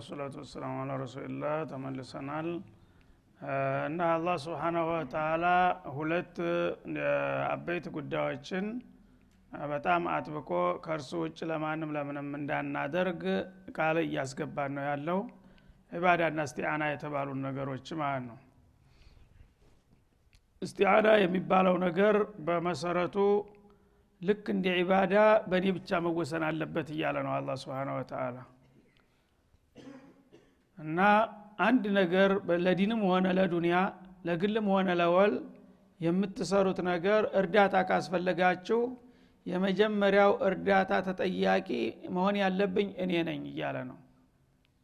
ወሰላቱ ወሰላሙ አላ ረሱልላህ ተመልሰናል። እና አላህ ስብሓናሁ ወተላ ሁለት አበይት ጉዳዮችን በጣም አጥብቆ ከእርሱ ውጭ ለማንም ለምንም እንዳናደርግ ቃል እያስገባን ነው ያለው። ዒባዳና እስቲአና የተባሉ ነገሮች ማለት ነው። እስቲአና የሚባለው ነገር በመሰረቱ ልክ እንደ ዒባዳ በእኔ ብቻ መወሰን አለበት እያለ ነው አላ ስብን ወተላ እና አንድ ነገር ለዲንም ሆነ ለዱንያ ለግልም ሆነ ለወል የምትሰሩት ነገር እርዳታ ካስፈለጋችሁ የመጀመሪያው እርዳታ ተጠያቂ መሆን ያለብኝ እኔ ነኝ እያለ ነው።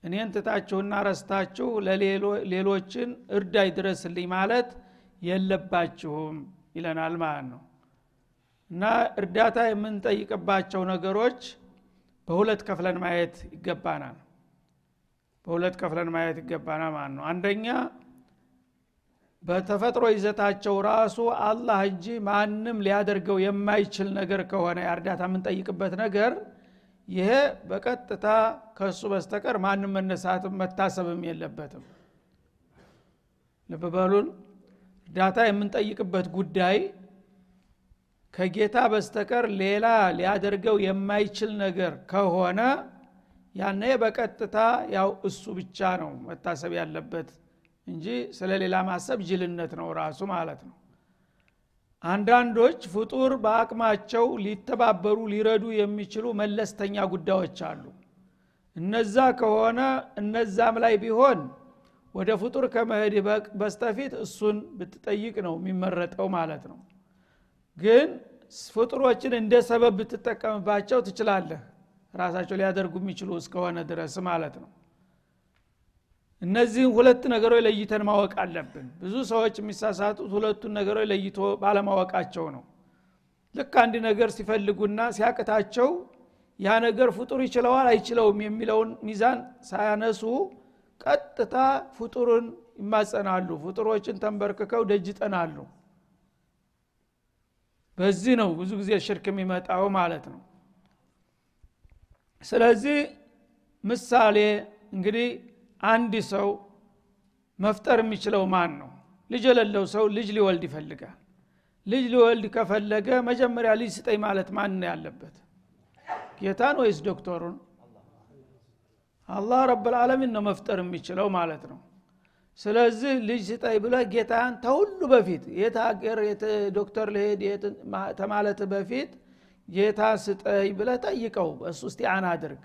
እኔን ትታችሁና ረስታችሁ ለሌሎችን እርዳይ ድረስልኝ ማለት የለባችሁም ይለናል ማለት ነው። እና እርዳታ የምንጠይቅባቸው ነገሮች በሁለት ከፍለን ማየት ይገባናል በሁለት ከፍለን ማየት ይገባናል ማለት ነው አንደኛ በተፈጥሮ ይዘታቸው ራሱ አላህ እንጂ ማንም ሊያደርገው የማይችል ነገር ከሆነ የእርዳታ የምንጠይቅበት ነገር ይሄ በቀጥታ ከእሱ በስተቀር ማንም መነሳትም መታሰብም የለበትም። ልብ በሉን። እርዳታ የምንጠይቅበት ጉዳይ ከጌታ በስተቀር ሌላ ሊያደርገው የማይችል ነገር ከሆነ ያነ በቀጥታ ያው እሱ ብቻ ነው መታሰብ ያለበት እንጂ ስለ ሌላ ማሰብ ጅልነት ነው ራሱ ማለት ነው። አንዳንዶች ፍጡር በአቅማቸው ሊተባበሩ ሊረዱ የሚችሉ መለስተኛ ጉዳዮች አሉ። እነዛ ከሆነ እነዛም ላይ ቢሆን ወደ ፍጡር ከመሄድ በስተፊት እሱን ብትጠይቅ ነው የሚመረጠው ማለት ነው። ግን ፍጡሮችን እንደ ሰበብ ብትጠቀምባቸው ትችላለህ ራሳቸው ሊያደርጉ የሚችሉ እስከሆነ ድረስ ማለት ነው። እነዚህን ሁለት ነገሮች ለይተን ማወቅ አለብን። ብዙ ሰዎች የሚሳሳቱት ሁለቱን ነገሮች ለይቶ ባለማወቃቸው ነው። ልክ አንድ ነገር ሲፈልጉና ሲያቅታቸው ያ ነገር ፍጡር ይችለዋል አይችለውም የሚለውን ሚዛን ሳያነሱ ቀጥታ ፍጡርን ይማጸናሉ። ፍጡሮችን ተንበርክከው ደጅ ጠናሉ በዚህ ነው ብዙ ጊዜ ሽርክ የሚመጣው ማለት ነው ስለዚህ ምሳሌ እንግዲህ አንድ ሰው መፍጠር የሚችለው ማን ነው ልጅ የሌለው ሰው ልጅ ሊወልድ ይፈልጋል። ልጅ ሊወልድ ከፈለገ መጀመሪያ ልጅ ስጠኝ ማለት ማን ነው ያለበት? ጌታን ወይስ ዶክተሩን? አላህ ረብልዓለሚን ነው መፍጠር የሚችለው ማለት ነው። ስለዚህ ልጅ ስጠኝ ብለ ጌታን ተሁሉ በፊት። የት ሀገር ዶክተር ልሄድ ተማለት በፊት ጌታ ስጠኝ ብለ ጠይቀው እሱ እስቲአና አድርግ።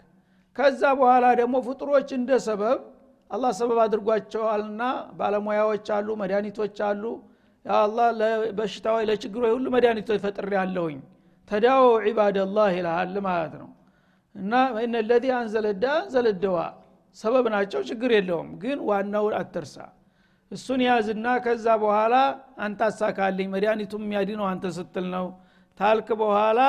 ከዛ በኋላ ደግሞ ፍጡሮች እንደ ሰበብ አላህ ሰበብ አድርጓቸዋልና ባለሙያዎች አሉ መድኃኒቶች አሉ። አላ ለበሽታዎች ለችግሮች ሁሉ መድኃኒቶች ፈጥር ያለሁኝ ተዳወ ዒባደላህ ይልሃል ማለት ነው። እና እነ ለዚ አንዘለዳ አንዘለደዋ ሰበብ ናቸው ችግር የለውም ግን ዋናውን አትርሳ። እሱን ያዝና ከዛ በኋላ አንተ አሳካልኝ መድኃኒቱም የሚያድነው አንተ ስትል ነው ታልክ በኋላ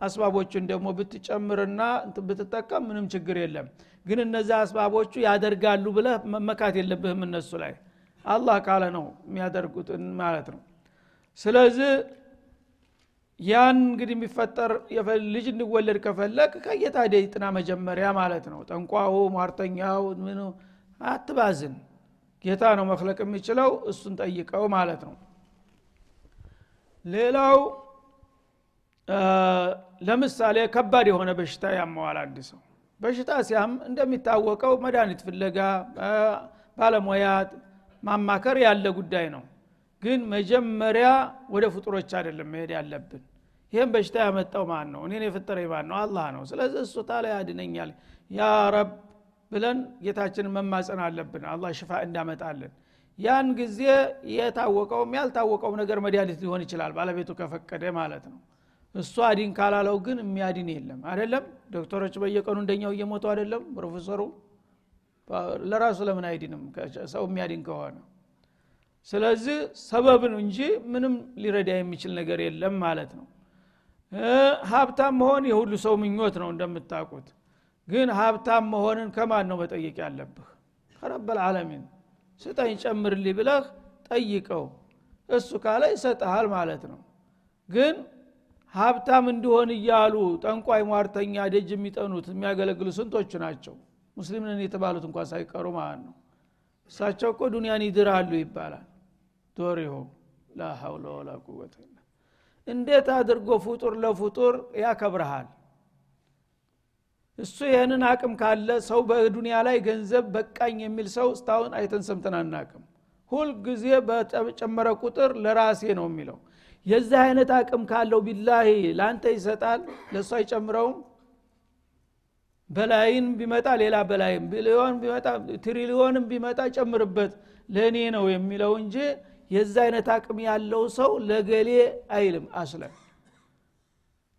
አስባቦቹን ደግሞ ብትጨምርና ብትጠቀም ምንም ችግር የለም። ግን እነዚህ አስባቦቹ ያደርጋሉ ብለህ መመካት የለብህም እነሱ ላይ። አላህ ካለ ነው የሚያደርጉት ማለት ነው። ስለዚህ ያን እንግዲህ የሚፈጠር ልጅ እንዲወለድ ከፈለግ ከጌታ ደይጥና መጀመሪያ ማለት ነው። ጠንቋው ሟርተኛው ምኑ አትባዝን። ጌታ ነው መክለቅ የሚችለው እሱን ጠይቀው ማለት ነው። ሌላው ለምሳሌ ከባድ የሆነ በሽታ ያመዋል አንድ ሰው በሽታ ሲያም እንደሚታወቀው መድኃኒት ፍለጋ ባለሙያ ማማከር ያለ ጉዳይ ነው። ግን መጀመሪያ ወደ ፍጡሮች አይደለም መሄድ ያለብን። ይህም በሽታ ያመጣው ማን ነው እኔን የፈጠረኝ ማን ነው አላህ ነው። ስለዚህ እሱ ታላ ያድነኛል። ያ ረብ ብለን ጌታችንን መማፀን አለብን። አላህ ሽፋ እንዳመጣለን ያን ጊዜ የታወቀውም ያልታወቀው ነገር መድኃኒት ሊሆን ይችላል። ባለቤቱ ከፈቀደ ማለት ነው እሱ አዲን ካላለው ግን የሚያድን የለም። አይደለም? ዶክተሮች በየቀኑ እንደኛው እየሞቱ አይደለም? ፕሮፌሰሩ ለራሱ ለምን አይድንም? ሰው የሚያድን ከሆነ። ስለዚህ ሰበብ እንጂ ምንም ሊረዳ የሚችል ነገር የለም ማለት ነው። ሀብታም መሆን የሁሉ ሰው ምኞት ነው እንደምታውቁት። ግን ሀብታም መሆንን ከማን ነው መጠየቅ ያለብህ? ከረበል ዓለሚን ስጠኝ ጨምርልኝ ብለህ ጠይቀው። እሱ ካለ ይሰጠሃል ማለት ነው። ግን ሀብታም እንዲሆን እያሉ ጠንቋይ ሟርተኛ ደጅ የሚጠኑት የሚያገለግሉ ስንቶቹ ናቸው? ሙስሊም ነን የተባሉት እንኳ ሳይቀሩ ማለት ነው። እሳቸው እኮ ዱኒያን ይድራሉ ይባላል። ዶሪሆ ላ ሀውለ ወላ ቁወት እንዴት አድርጎ ፍጡር ለፍጡር ያከብረሃል እሱ ይህንን አቅም ካለ ሰው በዱንያ ላይ ገንዘብ በቃኝ የሚል ሰው እስታሁን አይተን ሰምተን አናቅም ሁልጊዜ በጨመረ ቁጥር ለራሴ ነው የሚለው። የዚህ አይነት አቅም ካለው ቢላሂ ለአንተ ይሰጣል ለእሱ አይጨምረውም። በላይን ቢመጣ ሌላ በላይም ቢሊዮን ቢመጣ ትሪሊዮንም ቢመጣ ጨምርበት ለእኔ ነው የሚለው እንጂ የዛ አይነት አቅም ያለው ሰው ለገሌ አይልም አስለን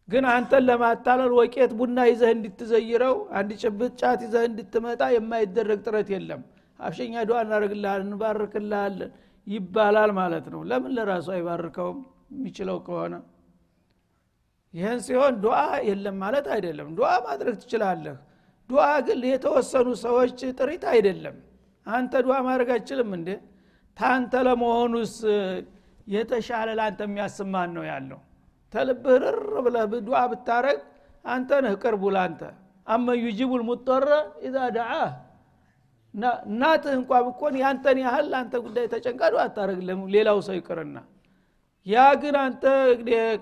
ግን አንተን ለማታለል ወቄት ቡና ይዘህ እንድትዘይረው አንድ ጭብጥ ጫት ይዘህ እንድትመጣ የማይደረግ ጥረት የለም አብሸኛ ዱዓ እናደርግልሃለን እንባርክልሃለን ይባላል ማለት ነው። ለምን ለራሱ አይባርከውም? የሚችለው ከሆነ ይህን ሲሆን ዱዓ የለም ማለት አይደለም። ዱዓ ማድረግ ትችላለህ። ዱዓ ግን የተወሰኑ ሰዎች ጥሪት አይደለም። አንተ ዱዓ ማድረግ አይችልም እንዴ? ታንተ ለመሆኑስ የተሻለ ለአንተ የሚያስማን ነው ያለው? ተልብህ ርር ብለህ ዱዓ ብታረግ አንተ ነህ ቅርቡ ለአንተ አመ ዩጂቡ ልሙጠረ ኢዛ ደዓህ እናትህ እንኳ ብኮን ያንተን ያህል ለአንተ ጉዳይ ተጨንቃ ዱዓ አታረግለም ሌላው ሰው ይቅርና። ያ ግን አንተ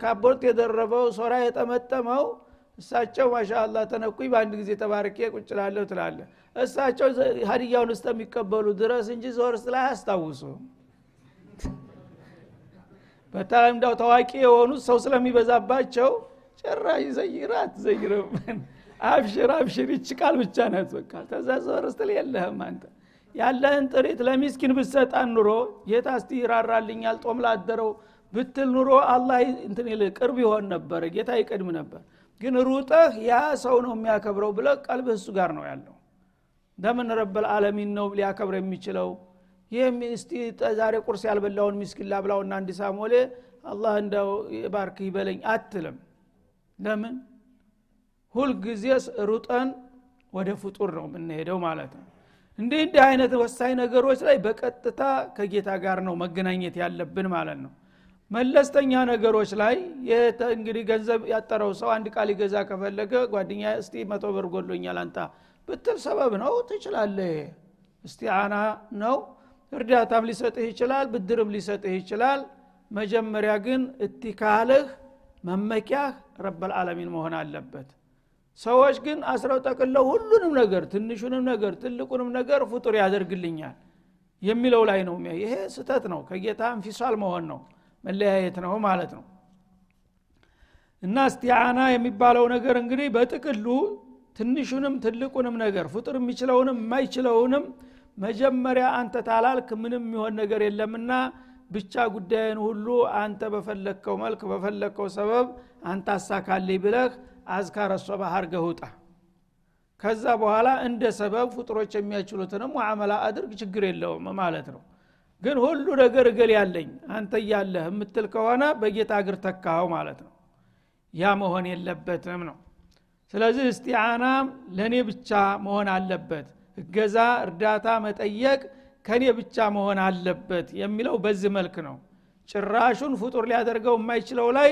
ካቦርት የደረበው ሶራ የጠመጠመው እሳቸው ማሻአላ ተነኩኝ በአንድ ጊዜ ተባርኬ ቁጭላለሁ ትላለ እሳቸው ሀዲያውን እስከሚቀበሉ ድረስ እንጂ ዞር ስላ አያስታውሱ በተለይ እንዳው ታዋቂ የሆኑት ሰው ስለሚበዛባቸው ጭራሽ ዘይራ አትዘይርም አብሽር አብሽር ይች ቃል ብቻ ናት በቃ። ተዛ ዞር ስትል የለህም አንተ። ያለህን ጥሪት ለሚስኪን ብሰጣን ኑሮ ጌታ እስቲ ይራራልኛል ጦም ላደረው ብትል ኑሮ አላህ እንትን ቅርብ ይሆን ነበረ ጌታ ይቀድም ነበር። ግን ሩጠህ ያ ሰው ነው የሚያከብረው ብለ ቀልብህ እሱ ጋር ነው ያለው። እንደምን ረበል አለሚን ነው ሊያከብር የሚችለው? ይህ እስቲ ዛሬ ቁርስ ያልበላውን ሚስኪን ላብላውና እንዲ አላህ እንደው ባርክ ይበለኝ አትልም። ለምን ሁልጊዜ ሩጠን ወደ ፍጡር ነው የምንሄደው ማለት ነው። እንዲህ እንዲህ አይነት ወሳኝ ነገሮች ላይ በቀጥታ ከጌታ ጋር ነው መገናኘት ያለብን ማለት ነው። መለስተኛ ነገሮች ላይ እንግዲህ ገንዘብ ያጠረው ሰው አንድ ቃል ይገዛ ከፈለገ ጓደኛ እስቲ መቶ ብር ጎሎኛል አንታ ብትል ሰበብ ነው ትችላለህ። እስቲአና ነው እርዳታም ሊሰጥህ ይችላል ብድርም ሊሰጥህ ይችላል። መጀመሪያ ግን እቲካልህ መመኪያህ ረበልዓለሚን መሆን አለበት ሰዎች ግን አስረው ጠቅለው ሁሉንም ነገር ትንሹንም ነገር ትልቁንም ነገር ፍጡር ያደርግልኛል የሚለው ላይ ነው ይሄ ስተት ነው። ከጌታ እንፊሷል መሆን ነው መለያየት ነው ማለት ነው። እና እስቲዓና የሚባለው ነገር እንግዲህ በጥቅሉ ትንሹንም ትልቁንም ነገር ፍጡር የሚችለውንም የማይችለውንም መጀመሪያ አንተ ታላልክ ምንም የሚሆን ነገር የለምና ብቻ ጉዳይን ሁሉ አንተ በፈለግከው መልክ በፈለግከው ሰበብ አንተ አሳካልኝ ብለህ አዝካረ ሶባህ አርገህ ከዛ በኋላ እንደ ሰበብ ፍጡሮች የሚያችሉትንም ሙዓመላ አድርግ ችግር የለውም ማለት ነው። ግን ሁሉ ነገር እገል ያለኝ አንተ እያለህ የምትል ከሆነ በጌታ እግር ተካኸው ማለት ነው። ያ መሆን የለበትም ነው። ስለዚህ እስቲአና ለእኔ ብቻ መሆን አለበት። እገዛ እርዳታ መጠየቅ ከኔ ብቻ መሆን አለበት የሚለው በዚህ መልክ ነው። ጭራሹን ፍጡር ሊያደርገው የማይችለው ላይ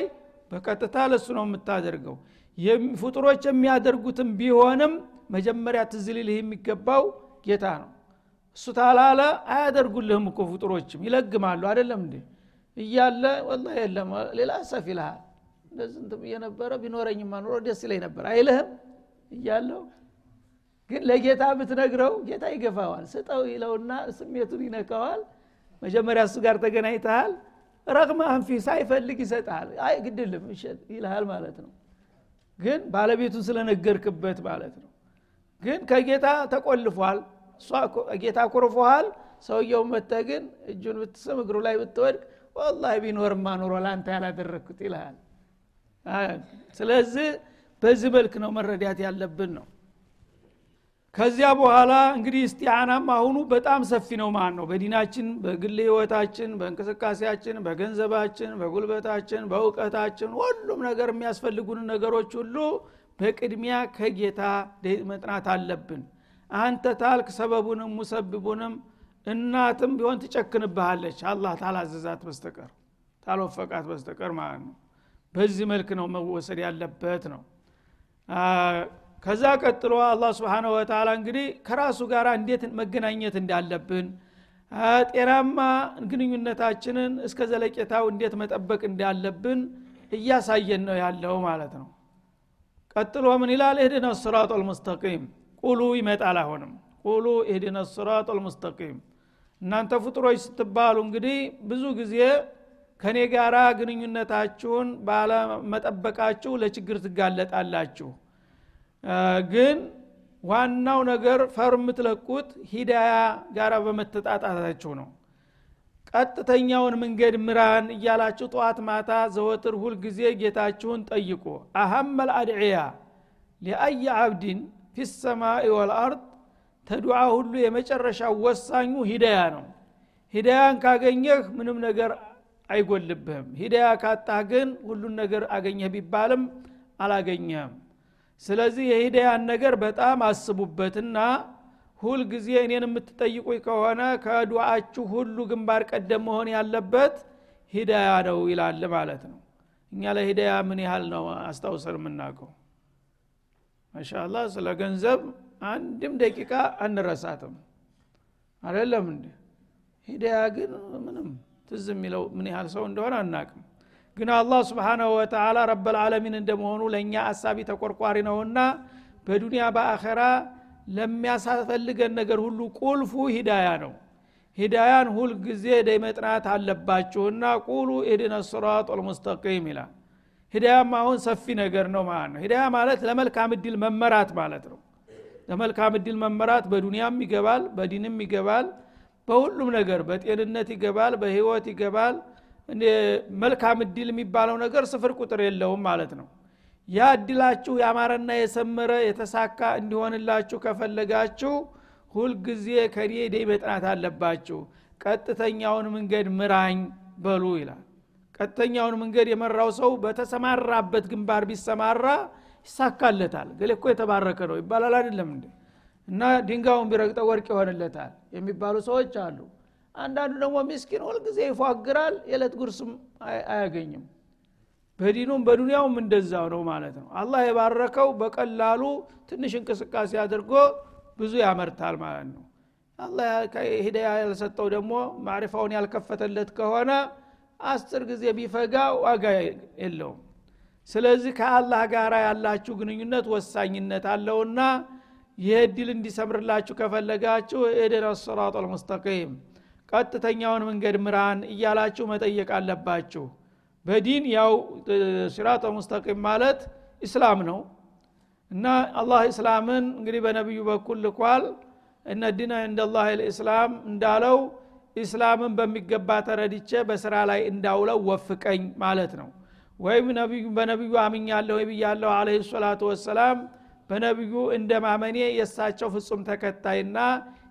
በቀጥታ ለሱ ነው የምታደርገው። ፍጡሮች የሚያደርጉትም ቢሆንም መጀመሪያ ትዝሊልህ የሚገባው ጌታ ነው። እሱ ታላለ አያደርጉልህም እኮ ፍጡሮችም ይለግማሉ። አይደለም እንዴ? እያለ ወላ የለም ሌላ ሰፍ ይልሃል። እንደዚህ ብዬ ነበረ ቢኖረኝማ ደስ ይለኝ ነበር። አይልህም? እያለው ግን ለጌታ ብትነግረው ጌታ ይገፋዋል። ስጠው ይለውና ስሜቱን ይነካዋል። መጀመሪያ እሱ ጋር ተገናኝተሃል። ረቅመ አንፊ ሳይፈልግ ይሰጣል አይ ግድልም ይልሃል ማለት ነው። ግን ባለቤቱን ስለነገርክበት ማለት ነው። ግን ከጌታ ተቆልፏል። ጌታ ኩርፎሃል ሰውየው መተ ግን እጁን ብትስም እግሩ ላይ ብትወድቅ ወላሂ ቢኖርማ ኑሮ ለአንተ ያላደረግኩት ይልሃል። ስለዚህ በዚህ መልክ ነው መረዳት ያለብን ነው ከዚያ በኋላ እንግዲህ እስቲአናም አሁኑ በጣም ሰፊ ነው። ማለት ነው? በዲናችን በግል ህይወታችን በእንቅስቃሴያችን በገንዘባችን በጉልበታችን በእውቀታችን ሁሉም ነገር የሚያስፈልጉን ነገሮች ሁሉ በቅድሚያ ከጌታ መጥናት አለብን። አንተ ታልክ ሰበቡንም ሙሰብቡንም እናትም ቢሆን ትጨክንብሃለች። አላህ ታላዘዛት በስተቀር ታልወፈቃት በስተቀር ማለት ነው። በዚህ መልክ ነው መወሰድ ያለበት ነው ከዛ ቀጥሎ አላህ ስብሓንሁ ወተላ እንግዲህ ከራሱ ጋር እንዴት መገናኘት እንዳለብን ጤናማ ግንኙነታችንን እስከ ዘለቄታው እንዴት መጠበቅ እንዳለብን እያሳየን ነው ያለው ማለት ነው። ቀጥሎ ምን ይላል? እህድነ ስራጥ ልሙስተቂም ቁሉ ይመጣል አሁንም። ቁሉ እህድነ ስራጥ ልሙስተቂም እናንተ ፍጡሮች ስትባሉ እንግዲህ ብዙ ጊዜ ከኔ ጋራ ግንኙነታችሁን ባለመጠበቃችሁ ለችግር ትጋለጣላችሁ ግን ዋናው ነገር ፈር የምትለቁት ሂዳያ ጋር በመተጣጣታችሁ ነው። ቀጥተኛውን መንገድ ምራን እያላችሁ ጠዋት ማታ ዘወትር ሁልጊዜ ጌታችሁን ጠይቁ። አሀመል አድዕያ ሊአይ አብድን ፊ ሰማይ ወልአርድ ተዱዓ ሁሉ የመጨረሻ ወሳኙ ሂዳያ ነው። ሂዳያን ካገኘህ ምንም ነገር አይጎልብህም። ሂዳያ ካጣህ ግን ሁሉን ነገር አገኘህ ቢባልም አላገኘህም ስለዚህ የሂዳያን ነገር በጣም አስቡበትና ሁል ጊዜ እኔን የምትጠይቁኝ ከሆነ ከዱዓችሁ ሁሉ ግንባር ቀደም መሆን ያለበት ሂዳያ ነው ይላል ማለት ነው። እኛ ለሂዳያ ምን ያህል ነው አስታውሰን የምናውቀው? ማሻላ ስለ ገንዘብ አንድም ደቂቃ አንረሳትም። አይደለም እንዲ ሂዳያ ግን ምንም ትዝ የሚለው ምን ያህል ሰው እንደሆነ አናቅም ግን አላህ ስብሓናሁ ወተላ ረበልዓለሚን እንደመሆኑ ለእኛ አሳቢ ተቆርቋሪ ነውና በዱንያ በአኸራ ለሚያሳፈልገን ነገር ሁሉ ቁልፉ ሂዳያ ነው። ሂዳያን ሁል ጊዜ ደይ መጥናት አለባችሁና ቁሉ ኢድነ ስራጥ ልሙስተቂም ይላል። ሂዳያም አሁን ሰፊ ነገር ነው ማለት ነው። ሂዳያ ማለት ለመልካም እድል መመራት ማለት ነው። ለመልካም እድል መመራት በዱንያም ይገባል በዲንም ይገባል በሁሉም ነገር በጤንነት ይገባል በህይወት ይገባል መልካም እድል የሚባለው ነገር ስፍር ቁጥር የለውም ማለት ነው። ያ እድላችሁ ያማረና የሰመረ የተሳካ እንዲሆንላችሁ ከፈለጋችሁ ሁልጊዜ ከኔ ደይ መጥናት አለባችሁ። ቀጥተኛውን መንገድ ምራኝ በሉ ይላል። ቀጥተኛውን መንገድ የመራው ሰው በተሰማራበት ግንባር ቢሰማራ ይሳካለታል። ገሌ እኮ የተባረከ ነው ይባላል አይደለም እንዴ? እና ድንጋውን ቢረግጠው ወርቅ ይሆንለታል የሚባሉ ሰዎች አሉ አንዳንዱ ደግሞ ሚስኪን ሁልጊዜ ይፏግራል የዕለት ጉርስም አያገኝም። በዲኑም በዱንያውም እንደዛው ነው ማለት ነው። አላህ የባረከው በቀላሉ ትንሽ እንቅስቃሴ አድርጎ ብዙ ያመርታል ማለት ነው። አላህ ሂዳያ ያልሰጠው ደግሞ ማዕሪፋውን ያልከፈተለት ከሆነ አስር ጊዜ ቢፈጋ ዋጋ የለውም። ስለዚህ ከአላህ ጋር ያላችሁ ግንኙነት ወሳኝነት አለውና ይህ እድል እንዲሰምርላችሁ ከፈለጋችሁ ኤደን አሰራጥ አልሙስተቂም ቀጥተኛውን መንገድ ምራን እያላችሁ መጠየቅ አለባችሁ። በዲን ያው ሲራጥ ሙስተቂም ማለት ኢስላም ነው። እና አላህ እስላምን እንግዲህ በነቢዩ በኩል ልኳል። እነ ዲነ እንደላህ ልእስላም እንዳለው ኢስላምን በሚገባ ተረድቼ በስራ ላይ እንዳውለው ወፍቀኝ ማለት ነው። ወይም በነቢዩ አምኛለሁ ብያለሁ አለ ሰላቱ ወሰላም በነቢዩ እንደ ማመኔ የእሳቸው ፍጹም ተከታይና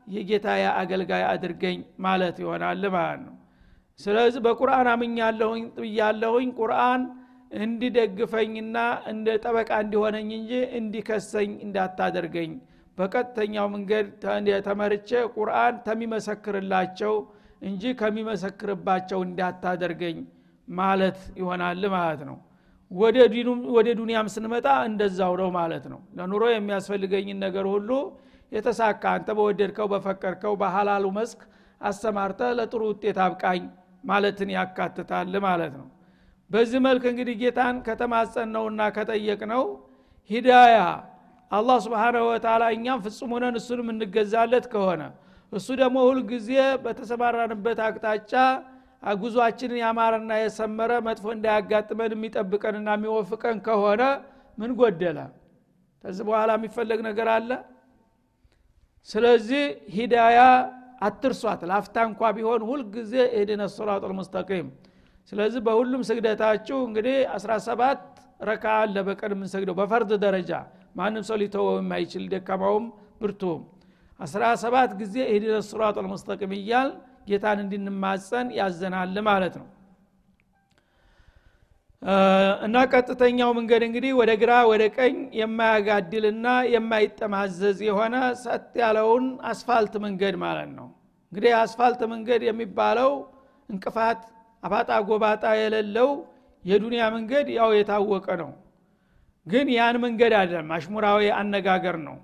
የጌታዬ አገልጋይ አድርገኝ ማለት ይሆናል ማለት ነው። ስለዚህ በቁርአን አምኛለሁኝ ብያለሁኝ። ቁርአን እንዲደግፈኝና እንደ ጠበቃ እንዲሆነኝ እንጂ እንዲከሰኝ እንዳታደርገኝ። በቀጥተኛው መንገድ ተመርቼ ቁርአን ተሚመሰክርላቸው እንጂ ከሚመሰክርባቸው እንዳታደርገኝ ማለት ይሆናል ማለት ነው። ወደ ዱንያም ስንመጣ እንደዛው ነው ማለት ነው። ለኑሮ የሚያስፈልገኝን ነገር ሁሉ የተሳካ አንተ በወደድከው በፈቀድከው በሐላሉ መስክ አሰማርተ ለጥሩ ውጤት አብቃኝ ማለትን ያካትታል ማለት ነው። በዚህ መልክ እንግዲህ ጌታን ከተማጸን ነውና ከጠየቅ ነው ሂዳያ አላህ ስብሓናሁ ወተላ እኛም ፍጹም ሆነን እሱንም እንገዛለት ከሆነ እሱ ደግሞ ሁልጊዜ በተሰማራንበት አቅጣጫ ጉዟችንን ያማረና የሰመረ መጥፎ እንዳያጋጥመን የሚጠብቀንና የሚወፍቀን ከሆነ ምን ጎደለ? ከዚህ በኋላ የሚፈለግ ነገር አለ ስለዚህ ሂዳያ አትርሷት ላፍታ እንኳ ቢሆን ሁልጊዜ ኤድነ ስራጥ ልሙስተቂም ስለዚህ በሁሉም ስግደታችሁ እንግዲህ 17 ረካ አለ በቀን የምንሰግደው በፈርድ ደረጃ። ማንም ሰው ሊተወው የማይችል ደካማውም ብርቱም። 17 ጊዜ ኤድነ ስራጥ ልሙስተቂም እያል ጌታን እንድንማጸን ያዘናል ማለት ነው እና ቀጥተኛው መንገድ እንግዲህ ወደ ግራ ወደ ቀኝ የማያጋድልና የማይጠማዘዝ የሆነ ሰጥ ያለውን አስፋልት መንገድ ማለት ነው። እንግዲህ አስፋልት መንገድ የሚባለው እንቅፋት አባጣ ጎባጣ የሌለው የዱንያ መንገድ ያው የታወቀ ነው። ግን ያን መንገድ አይደለም አሽሙራዊ አነጋገር ነው።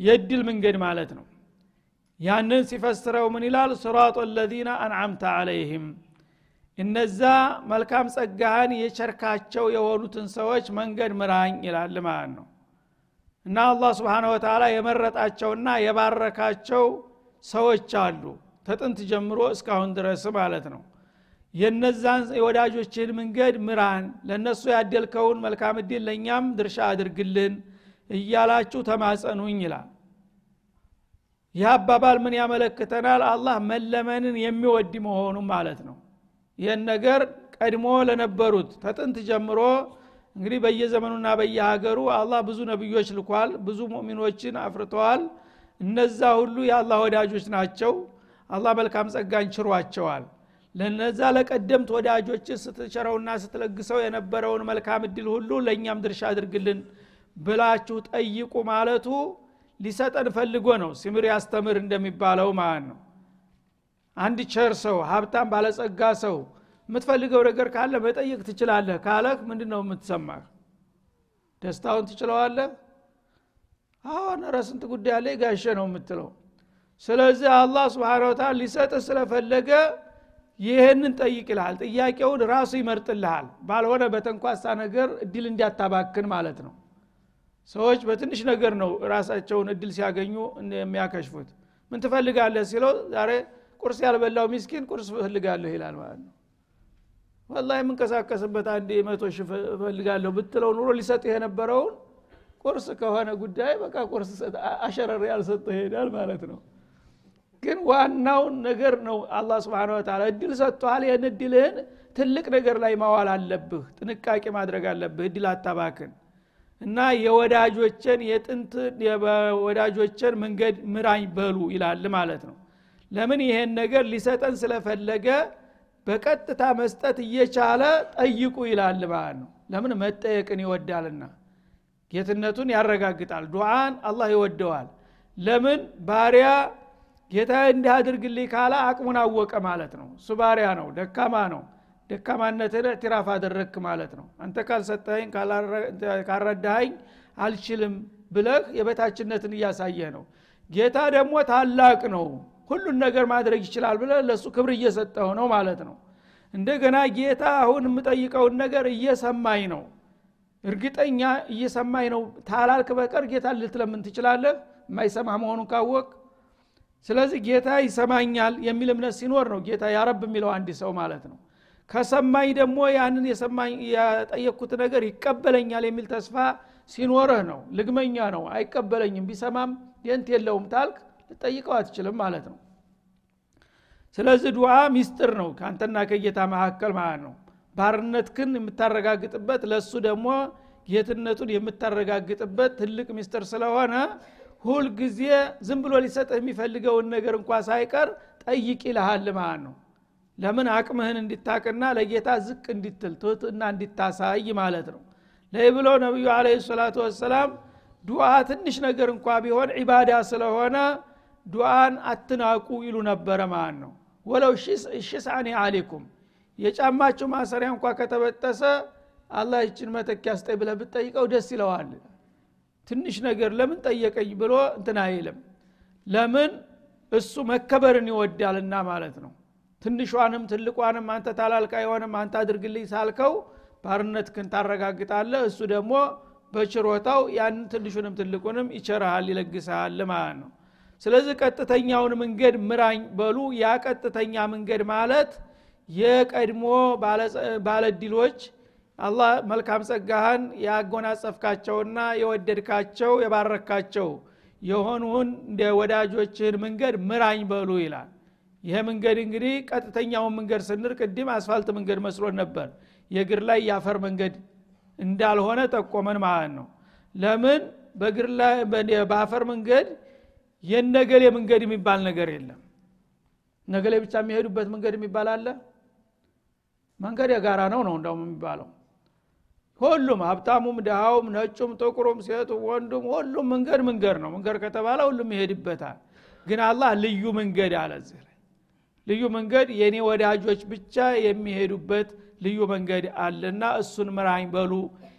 የእድል መንገድ ማለት ነው። ያንን ሲፈስረው ምን ይላል? ስራጡ ለዚነ አንዓምተ አለይህም እነዛ መልካም ጸጋህን የቸርካቸው የሆኑትን ሰዎች መንገድ ምራኝ ይላል ማለት ነው። እና አላህ ስብሓን ወተላ የመረጣቸውና የባረካቸው ሰዎች አሉ ተጥንት ጀምሮ እስካሁን ድረስ ማለት ነው። የነዛን የወዳጆችን መንገድ ምራን ለእነሱ ያደልከውን መልካም እድል ለእኛም ድርሻ አድርግልን እያላችሁ ተማጸኑኝ ይላል። ይህ አባባል ምን ያመለክተናል? አላህ መለመንን የሚወድ መሆኑ ማለት ነው ይህን ነገር ቀድሞ ለነበሩት ተጥንት ጀምሮ እንግዲህ በየዘመኑና በየሀገሩ አላህ ብዙ ነቢዮች ልኳል ብዙ ሙእሚኖችን አፍርተዋል። እነዛ ሁሉ የአላህ ወዳጆች ናቸው። አላህ መልካም ጸጋን ችሯቸዋል። ለነዛ ለቀደምት ወዳጆች ስትቸረውና ስትለግሰው የነበረውን መልካም እድል ሁሉ ለእኛም ድርሻ አድርግልን ብላችሁ ጠይቁ ማለቱ ሊሰጠን ፈልጎ ነው። ሲምር ያስተምር እንደሚባለው ማለት ነው አንድ ቸር ሰው ሀብታም ባለጸጋ ሰው የምትፈልገው ነገር ካለ መጠየቅ ትችላለህ ካለህ ምንድ ነው የምትሰማህ? ደስታውን ትችለዋለህ? አሁን ረስንት ጉዳይ አለ ጋሸ ነው የምትለው። ስለዚህ አላህ ስብን ወተላ ሊሰጥህ ስለፈለገ ይህንን ጠይቅ ይልሃል። ጥያቄውን ራሱ ይመርጥልሃል። ባልሆነ በተንኳሳ ነገር እድል እንዲያታባክን ማለት ነው። ሰዎች በትንሽ ነገር ነው ራሳቸውን እድል ሲያገኙ የሚያከሽፉት። ምን ትፈልጋለህ ሲለው ዛሬ ቁርስ ያልበላው ሚስኪን ቁርስ እፈልጋለሁ ይላል ማለት ነው። ወላ የምንቀሳቀስበት አንድ መቶ ሺ እፈልጋለሁ ብትለው ኑሮ ሊሰጥ የነበረውን ቁርስ ከሆነ ጉዳይ በቃ ቁርስ አሸረር ያልሰጠ ይሄዳል ማለት ነው። ግን ዋናውን ነገር ነው አላ ስብን ወተላ እድል ሰጥቷል ይህን እድልህን ትልቅ ነገር ላይ ማዋል አለብህ ጥንቃቄ ማድረግ አለብህ። እድል አታባክን። እና የወዳጆችን የጥንት ወዳጆችን መንገድ ምራኝ በሉ ይላል ማለት ነው ለምን ይሄን ነገር ሊሰጠን ስለፈለገ በቀጥታ መስጠት እየቻለ ጠይቁ ይላል ማለት ነው። ለምን መጠየቅን ይወዳልና? ጌትነቱን ያረጋግጣል። ዱዓን አላህ ይወደዋል። ለምን ባሪያ ጌታ እንዲህ አድርግልኝ ካላ አቅሙን አወቀ ማለት ነው። እሱ ባሪያ ነው ደካማ ነው። ደካማነትን እዕትራፍ አደረግክ ማለት ነው። አንተ ካልሰጠኸኝ ካልረዳኸኝ አልችልም ብለህ የበታችነትን እያሳየህ ነው። ጌታ ደግሞ ታላቅ ነው ሁሉን ነገር ማድረግ ይችላል ብለ ለእሱ ክብር እየሰጠው ነው ማለት ነው። እንደገና ጌታ አሁን የምጠይቀውን ነገር እየሰማኝ ነው። እርግጠኛ እየሰማኝ ነው። ታላልክ በቀር ጌታ ልትለምን ትችላለህ? የማይሰማ መሆኑን ካወቅ። ስለዚህ ጌታ ይሰማኛል የሚል እምነት ሲኖር ነው ጌታ ያረብ የሚለው አንድ ሰው ማለት ነው። ከሰማኝ ደግሞ ያንን የጠየቅኩት ነገር ይቀበለኛል የሚል ተስፋ ሲኖርህ ነው። ልግመኛ ነው። አይቀበለኝም። ቢሰማም የንት የለውም ታልክ ልጠይቀው አትችልም ማለት ነው። ስለዚህ ዱዓ ሚስጥር ነው ከአንተና ከጌታ መካከል ማለት ነው። ባርነትክን የምታረጋግጥበት ለእሱ ደግሞ ጌትነቱን የምታረጋግጥበት ትልቅ ሚስጥር ስለሆነ ሁል ጊዜ ዝም ብሎ ሊሰጥህ የሚፈልገውን ነገር እንኳ ሳይቀር ጠይቅ ይልሃል ማለት ነው። ለምን አቅምህን እንዲታቅና ለጌታ ዝቅ እንዲትል ትህትና እንዲታሳይ ማለት ነው። ለይ ብሎ ነቢዩ አለ ሰላቱ ወሰላም ዱዓ ትንሽ ነገር እንኳ ቢሆን ዒባዳ ስለሆነ ዱዓን አትናቁ ይሉ ነበረ ማለት ነው ወለው ሽስአኒ አሌኩም የጫማችሁ ማሰሪያ እንኳ ከተበጠሰ አላህ ይችን መተኪያ ስጠኝ ብለ ብትጠይቀው ደስ ይለዋል። ትንሽ ነገር ለምን ጠየቀኝ ብሎ እንትን አይልም። ለምን እሱ መከበርን ይወዳልና ማለት ነው። ትንሿንም ትልቋንም አንተ ታላልቃ የሆንም አንተ አድርግልኝ ሳልከው ባርነትክን ታረጋግጣለህ። እሱ ደግሞ በችሮታው ያንን ትንሹንም ትልቁንም ይቸረሃል ይለግሰሃል ማለት ነው ስለዚህ ቀጥተኛውን መንገድ ምራኝ በሉ። ያ ቀጥተኛ መንገድ ማለት የቀድሞ ባለድሎች አላህ መልካም ጸጋህን ያጎናጸፍካቸውና የወደድካቸው የባረካቸው የሆኑን እንደ ወዳጆችህን መንገድ ምራኝ በሉ ይላል። ይሄ መንገድ እንግዲህ ቀጥተኛውን መንገድ ስንር ቅድም አስፋልት መንገድ መስሎን ነበር። የእግር ላይ የአፈር መንገድ እንዳልሆነ ጠቆመን ማለት ነው። ለምን? በአፈር መንገድ የነገሌ መንገድ የሚባል ነገር የለም። ነገሌ ብቻ የሚሄዱበት መንገድ የሚባል አለ? መንገድ የጋራ ነው ነው እንደውም የሚባለው። ሁሉም ሀብታሙም ድሃውም ነጩም ጥቁሩም ሴቱ ወንዱም ሁሉም መንገድ መንገድ ነው። መንገድ ከተባለ ሁሉም ይሄድበታል። ግን አላህ ልዩ መንገድ አለ እዚህ ላይ። ልዩ መንገድ የእኔ ወዳጆች ብቻ የሚሄዱበት ልዩ መንገድ አለና እሱን ምራኝ በሉ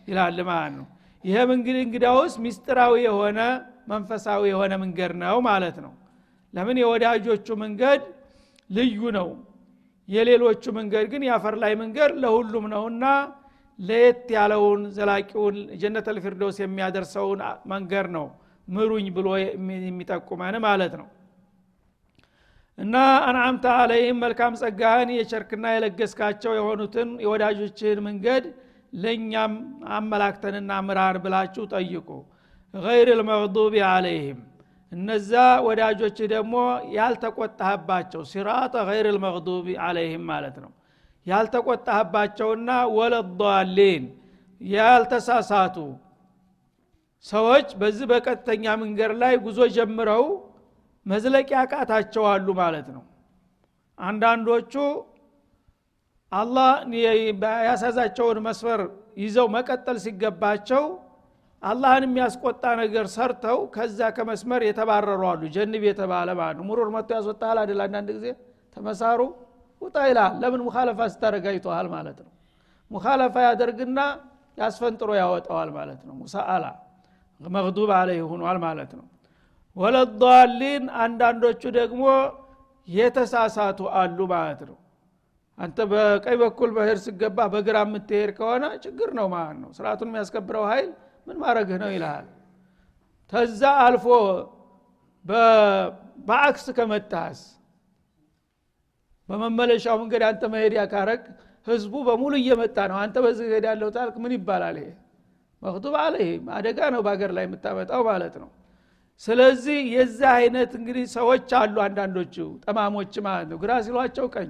ይላል ማለት ነው። ይሄ እንግዳውስ ሚስጥራዊ የሆነ መንፈሳዊ የሆነ መንገድ ነው ማለት ነው። ለምን? የወዳጆቹ መንገድ ልዩ ነው። የሌሎቹ መንገድ ግን የአፈር ላይ መንገድ ለሁሉም ነውና ለየት ያለውን ዘላቂውን ጀነት አልፊርደውስ የሚያደርሰውን መንገድ ነው ምሩኝ ብሎ የሚጠቁመን ማለት ነው። እና አንዓምተ አለይህም መልካም ጸጋህን የቸርክና የለገስካቸው የሆኑትን የወዳጆችን መንገድ ለእኛም አመላክተንና ምራን ብላችሁ ጠይቁ ገይር ልመግዱቢ አለይህም እነዛ ወዳጆች ደግሞ ያልተቆጣህባቸው ሲራጠ ገይር ልመግዱቢ አለይህም ማለት ነው። ያልተቆጣህባቸውና ወለዷሊን ያልተሳሳቱ ሰዎች በዚህ በቀጥተኛ መንገድ ላይ ጉዞ ጀምረው መዝለቂያ ቃታቸው አሉ ማለት ነው። አንዳንዶቹ አላህ ያሳዛቸውን መስፈር ይዘው መቀጠል ሲገባቸው አላህን የሚያስቆጣ ነገር ሰርተው ከዛ ከመስመር የተባረሩ አሉ። ጀንብ የተባለ ማለት ነው። ሙሩር መጥቶ ያስወጣል አይደል? አንዳንድ ጊዜ ተመሳሩ ውጣ ይላል ለምን? ሙካለፋ ስታረጋይተዋል ማለት ነው። ሙካለፋ ያደርግና ያስፈንጥሮ ያወጣዋል ማለት ነው። ሙሳአላ መግዱብ አለህ ሆኗል ማለት ነው። ወለዷሊን አንዳንዶቹ ደግሞ የተሳሳቱ አሉ ማለት ነው። አንተ በቀኝ በኩል በህር ስገባ በግራ የምትሄድ ከሆነ ችግር ነው ማለት ነው። ስርአቱን የሚያስከብረው ኃይል ምን ማድረግህ ነው ይልሃል? ተዛ አልፎ በአክስ ከመጣስ በመመለሻው መንገድ አንተ መሄድ ያካረግ ህዝቡ በሙሉ እየመጣ ነው። አንተ በዚህ ሄድ ያለው ታልክ ምን ይባላል ይሄ? መክቱብ አለይህም አደጋ ነው በሀገር ላይ የምታመጣው ማለት ነው። ስለዚህ የዚህ አይነት እንግዲህ ሰዎች አሉ አንዳንዶቹ ጠማሞች ማለት ነው። ግራ ሲሏቸው ቀኝ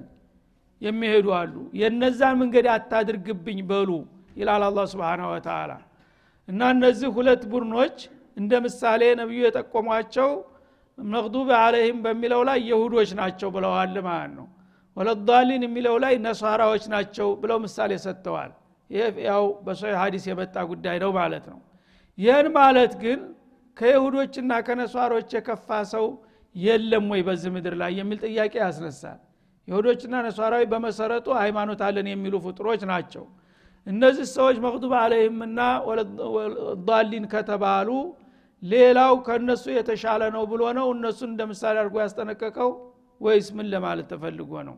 የሚሄዱ አሉ። የነዛን መንገድ አታድርግብኝ በሉ ይላል አላ ስብን ወተላ እና እነዚህ ሁለት ቡድኖች እንደ ምሳሌ ነቢዩ የጠቆሟቸው መቅዱብ አለይህም በሚለው ላይ የሁዶች ናቸው ብለዋል ማለት ነው። ወለዳሊን የሚለው ላይ ነሷራዎች ናቸው ብለው ምሳሌ ሰጥተዋል። ያው በሶሒህ ሀዲስ የመጣ ጉዳይ ነው ማለት ነው። ይህን ማለት ግን ከይሁዶችና ከነሷሮች የከፋ ሰው የለም ወይ በዚህ ምድር ላይ የሚል ጥያቄ ያስነሳል። ይሁዶችና ነሷራዊ በመሰረቱ ሃይማኖት አለን የሚሉ ፍጡሮች ናቸው እነዚህ ሰዎች መቅዱብ አለይህምና ዳሊን ከተባሉ ሌላው ከእነሱ የተሻለ ነው ብሎ ነው እነሱን እንደ ምሳሌ አድርጎ ያስጠነቀቀው ወይስ ምን ለማለት ተፈልጎ ነው?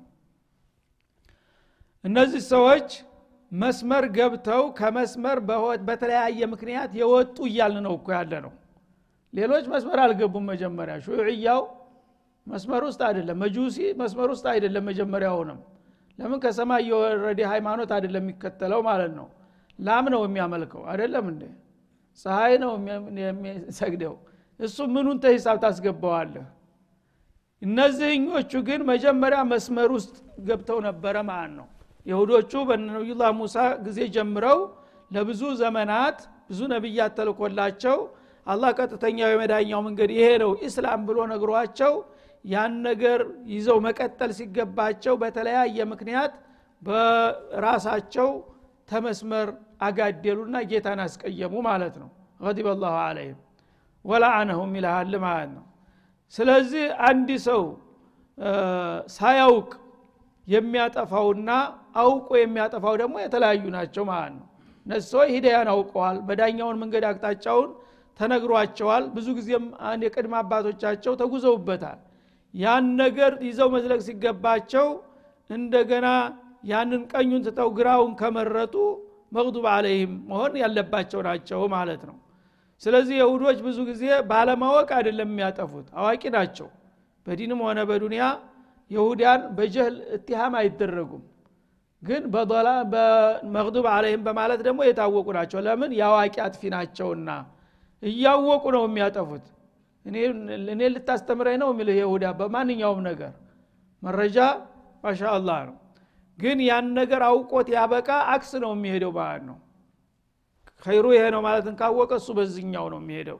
እነዚህ ሰዎች መስመር ገብተው ከመስመር በተለያየ ምክንያት የወጡ እያልን ነው እኮ ያለ ነው ሌሎች መስመር አልገቡም መጀመሪያ። ሹዕያው መስመር ውስጥ አይደለም መጁሲ መስመር ውስጥ አይደለም መጀመሪያውንም ለምን ከሰማይ የወረደ ሃይማኖት አይደለም የሚከተለው ማለት ነው? ላም ነው የሚያመልከው አይደለም እንዴ? ፀሐይ ነው የሚሰግደው። እሱ ምኑን ተሂሳብ ታስገባዋለህ? እነዚህኞቹ ግን መጀመሪያ መስመር ውስጥ ገብተው ነበረ ማለት ነው። የሁዶቹ በነቢዩላህ ሙሳ ጊዜ ጀምረው ለብዙ ዘመናት ብዙ ነቢያት ተልኮላቸው አላህ ቀጥተኛው የመዳኛው መንገድ ይሄ ነው ኢስላም ብሎ ነግሯቸው ያን ነገር ይዘው መቀጠል ሲገባቸው በተለያየ ምክንያት በራሳቸው ተመስመር አጋደሉና ጌታን አስቀየሙ ማለት ነው። ገዲበ ላሁ አለይህም ወላአነሁም ይልሃል ማለት ነው። ስለዚህ አንድ ሰው ሳያውቅ የሚያጠፋውና አውቆ የሚያጠፋው ደግሞ የተለያዩ ናቸው ማለት ነው። ሰዎች ሂዳያን አውቀዋል መዳኛውን መንገድ አቅጣጫውን ተነግሯቸዋል። ብዙ ጊዜም የቅድመ አባቶቻቸው ተጉዘውበታል ያን ነገር ይዘው መዝለቅ ሲገባቸው እንደገና ያንን ቀኙን ትተው ግራውን ከመረጡ መቅዱብ አለይህም መሆን ያለባቸው ናቸው ማለት ነው። ስለዚህ የሁዶች ብዙ ጊዜ ባለማወቅ አይደለም የሚያጠፉት አዋቂ ናቸው። በዲንም ሆነ በዱንያ የሁዳን በጀህል እትሃም አይደረጉም። ግን በመቅዱብ አለይህም በማለት ደግሞ የታወቁ ናቸው። ለምን? የአዋቂ አጥፊ ናቸውና እያወቁ ነው የሚያጠፉት እኔ ልታስተምረኝ ነው የሚልህ ይሁዳ በማንኛውም ነገር። መረጃ ማሻአላህ ነው። ግን ያን ነገር አውቆት ያበቃ አክስ ነው የሚሄደው ማለት ነው። ኸይሩ ይሄ ነው ማለትን ካወቀ እሱ በዝኛው ነው የሚሄደው።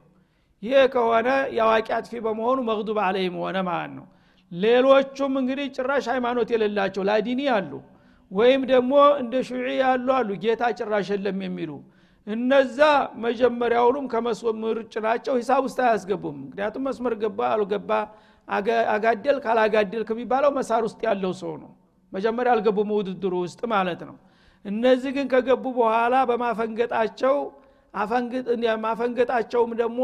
ይሄ ከሆነ የአዋቂ አጥፊ በመሆኑ መግዱብ አለይም ሆነ ማለት ነው። ሌሎቹም እንግዲህ ጭራሽ ሃይማኖት የሌላቸው ላዲኒ አሉ ወይም ደግሞ እንደ ሹዒ ያሉ አሉ ጌታ ጭራሽ የለም የሚሉ እነዛ መጀመሪያውኑም ከመስመር ናቸው ሂሳብ ውስጥ አያስገቡም። ምክንያቱም መስመር ገባ አልገባ አጋደል ካላጋደልክ የሚባለው መሳር ውስጥ ያለው ሰው ነው። መጀመሪያ አልገቡም ውድድሩ ውስጥ ማለት ነው። እነዚህ ግን ከገቡ በኋላ በማፈንገጣቸው ማፈንገጣቸውም ደግሞ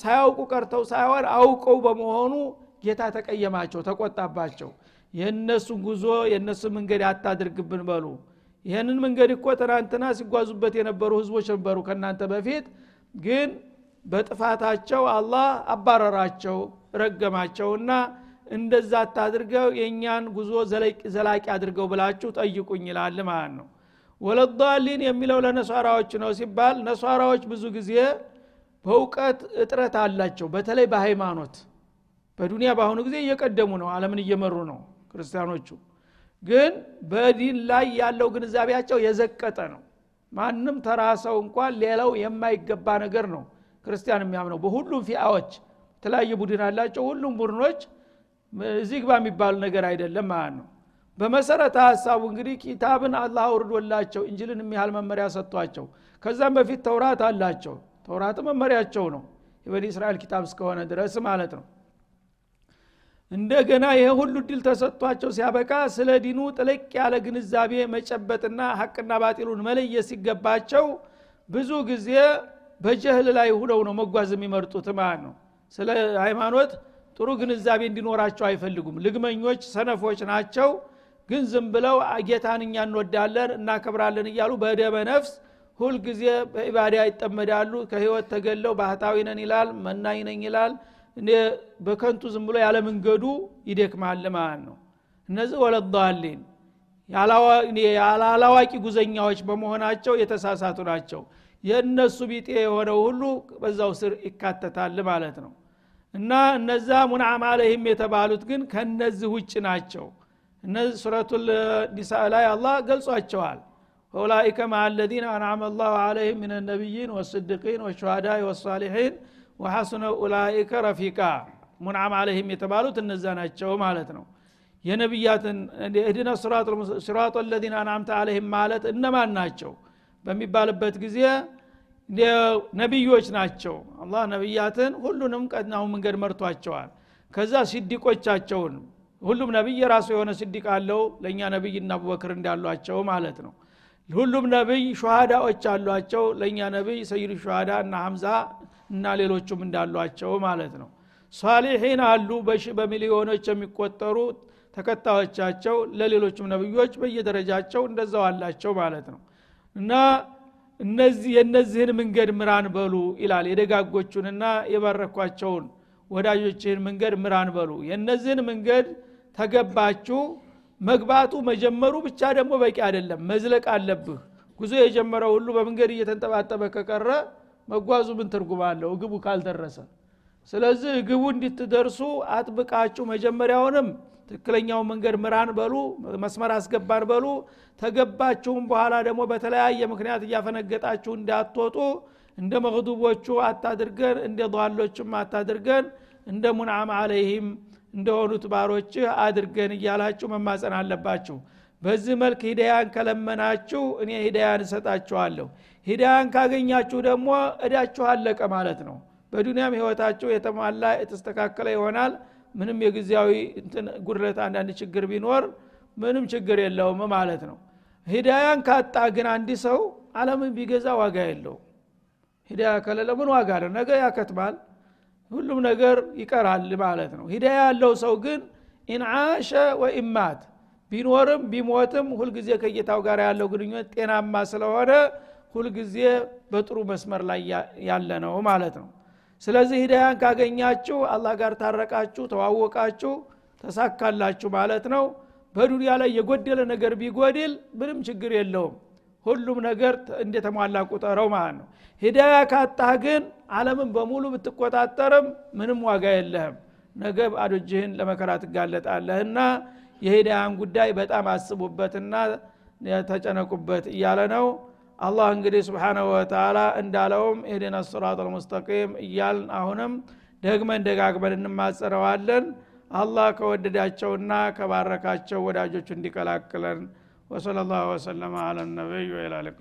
ሳያውቁ ቀርተው ሳይሆን አውቀው በመሆኑ ጌታ ተቀየማቸው ተቆጣባቸው። የእነሱን ጉዞ የእነሱ መንገድ አታድርግብን በሉ ይህንን መንገድ እኮ ትናንትና ሲጓዙበት የነበሩ ህዝቦች ነበሩ ከእናንተ በፊት። ግን በጥፋታቸው አላህ አባረራቸው ረገማቸውና እንደዛ አታድርገው የእኛን ጉዞ ዘላቂ አድርገው ብላችሁ ጠይቁኝ ይላል ማለት ነው። ወለዳሊን የሚለው ለነሷራዎች ነው ሲባል ነሷራዎች ብዙ ጊዜ በእውቀት እጥረት አላቸው። በተለይ በሃይማኖት በዱንያ በአሁኑ ጊዜ እየቀደሙ ነው አለምን እየመሩ ነው ክርስቲያኖቹ ግን በዲን ላይ ያለው ግንዛቤያቸው የዘቀጠ ነው። ማንም ተራ ሰው እንኳን ሌላው የማይገባ ነገር ነው ክርስቲያን የሚያምነው። በሁሉም ፊአዎች የተለያየ ቡድን አላቸው። ሁሉም ቡድኖች እዚህ ግባ የሚባል ነገር አይደለም ማለት ነው። በመሰረተ ሀሳቡ እንግዲህ ኪታብን አላህ አውርዶላቸው እንጅልን የሚያህል መመሪያ ሰጥቷቸው ከዛም በፊት ተውራት አላቸው። ተውራት መመሪያቸው ነው። የበኒ እስራኤል ኪታብ እስከሆነ ድረስ ማለት ነው እንደገና ይሄ ሁሉ ድል ተሰጥቷቸው ሲያበቃ ስለ ዲኑ ጥልቅ ያለ ግንዛቤ መጨበጥና ሀቅና ባጢሉን መለየት ሲገባቸው ብዙ ጊዜ በጀህል ላይ ሁነው ነው መጓዝ የሚመርጡት ማለት ነው። ስለ ሃይማኖት ጥሩ ግንዛቤ እንዲኖራቸው አይፈልጉም። ልግመኞች ሰነፎች ናቸው። ግን ዝም ብለው ጌታን እኛ እንወዳለን እናከብራለን እያሉ በደበ ነፍስ ሁልጊዜ በኢባዳ ይጠመዳሉ። ከህይወት ተገለው ባህታዊ ነን ይላል መናኝ ነኝ ይላል በከንቱ ዝም ብሎ ያለ መንገዱ ይደክማል ማለት ነው። እነዚህ ወለዳሊን ያላዋቂ ጉዘኛዎች በመሆናቸው የተሳሳቱ ናቸው። የእነሱ ቢጤ የሆነው ሁሉ በዛው ስር ይካተታል ማለት ነው። እና እነዛ ሙንዓም አለህም የተባሉት ግን ከነዚህ ውጭ ናቸው። እነዚህ ሱረቱ ኒሳ ላይ አላህ ገልጿቸዋል። ኡላኢከ ማ አለዚነ አንዓመ አላሁ አለይህም ምን ነቢይን ወስድቂን ወሸሃዳ ወሳሊሒን ወሐሱነ ኡላኢከ ረፊቃ ሙንዓም አለህም የተባሉት እነዛ ናቸው ማለት ነው። የነቢያትን እህድነ ሲራጦ ለዚነ አንዓምተ አለህም ማለት እነማን ናቸው በሚባልበት ጊዜ ነቢዮች ናቸው። አላህ ነቢያትን ሁሉንም ቀናው መንገድ መርቷቸዋል። ከዛ ሲዲቆቻቸውን ሁሉም ነቢይ የራሱ የሆነ ስዲቅ አለው። ለእኛ ነቢይ እና አቡበክር እንዳሏቸው ማለት ነው። ሁሉም ነቢይ ሸሃዳዎች አሏቸው። ለእኛ ነቢይ ሰይዱ ሸሃዳ እና ሐምዛ እና ሌሎቹም እንዳሏቸው ማለት ነው። ሳሊሒን አሉ በሺ በሚሊዮኖች የሚቆጠሩ ተከታዮቻቸው ለሌሎችም ነቢዮች በየደረጃቸው እንደዛው አላቸው ማለት ነው። እና እነዚህ የእነዚህን መንገድ ምራን በሉ ይላል። የደጋጎቹንና የባረኳቸውን ወዳጆችህን መንገድ ምራን በሉ። የእነዚህን መንገድ ተገባችሁ መግባቱ መጀመሩ ብቻ ደግሞ በቂ አይደለም። መዝለቅ አለብህ። ጉዞ የጀመረው ሁሉ በመንገድ እየተንጠባጠበ ከቀረ መጓዙ ምን ትርጉም አለው? ግቡ ካልደረሰ። ስለዚህ ግቡ እንድትደርሱ አጥብቃችሁ መጀመሪያውንም ትክክለኛው መንገድ ምራን በሉ መስመር አስገባን በሉ። ተገባችሁም በኋላ ደግሞ በተለያየ ምክንያት እያፈነገጣችሁ እንዳትወጡ። እንደ መግዱቦቹ አታድርገን እንደ ሏሎችም አታድርገን እንደ ሙንዓም አለይህም እንደሆኑት ባሮችህ አድርገን እያላችሁ መማፀን አለባችሁ በዚህ መልክ ሂዳያን ከለመናችሁ እኔ ሂዳያን እሰጣችኋለሁ። ሂዳያን ካገኛችሁ ደግሞ እዳችሁ አለቀ ማለት ነው። በዱንያም ህይወታችሁ የተሟላ የተስተካከለ ይሆናል። ምንም የጊዜያዊ ጉድለት አንዳንድ ችግር ቢኖር ምንም ችግር የለውም ማለት ነው። ሂዳያን ካጣ ግን አንድ ሰው አለምን ቢገዛ ዋጋ የለው ሂዳያ ከሌለ ምን ዋጋ አለ ነገ ያከትማል ሁሉም ነገር ይቀራል ማለት ነው። ሂዳያ ያለው ሰው ግን ኢንዓሸ ወኢማት ቢኖርም ቢሞትም ሁልጊዜ ከጌታው ጋር ያለው ግንኙነት ጤናማ ስለሆነ ሁልጊዜ በጥሩ መስመር ላይ ያለ ነው ማለት ነው። ስለዚህ ሂዳያን ካገኛችሁ አላህ ጋር ታረቃችሁ ተዋወቃችሁ ተሳካላችሁ ማለት ነው። በዱንያ ላይ የጎደለ ነገር ቢጎድል ምንም ችግር የለውም። ሁሉም ነገር እንደተሟላ ቁጠረው ማለት ነው። ሂዳያ ካጣህ ግን አለምን በሙሉ ብትቆጣጠርም ምንም ዋጋ የለህም። ነገ ባዶ እጅህን ለመከራ ትጋለጣለህና የሂዳያን ጉዳይ በጣም አስቡበትና ተጨነቁበት እያለ ነው። አላህ እንግዲህ ስብሓናሁ ወተላ እንዳለውም ኢህዲና ስራት አልሙስተቂም እያልን አሁንም ደግመን ደጋግመን እንማጸረዋለን አላህ ከወደዳቸውና ከባረካቸው ወዳጆቹ እንዲቀላቅለን። ወሰለ ላሁ ወሰለማ አላ ነቢይ ወላ ሊቃ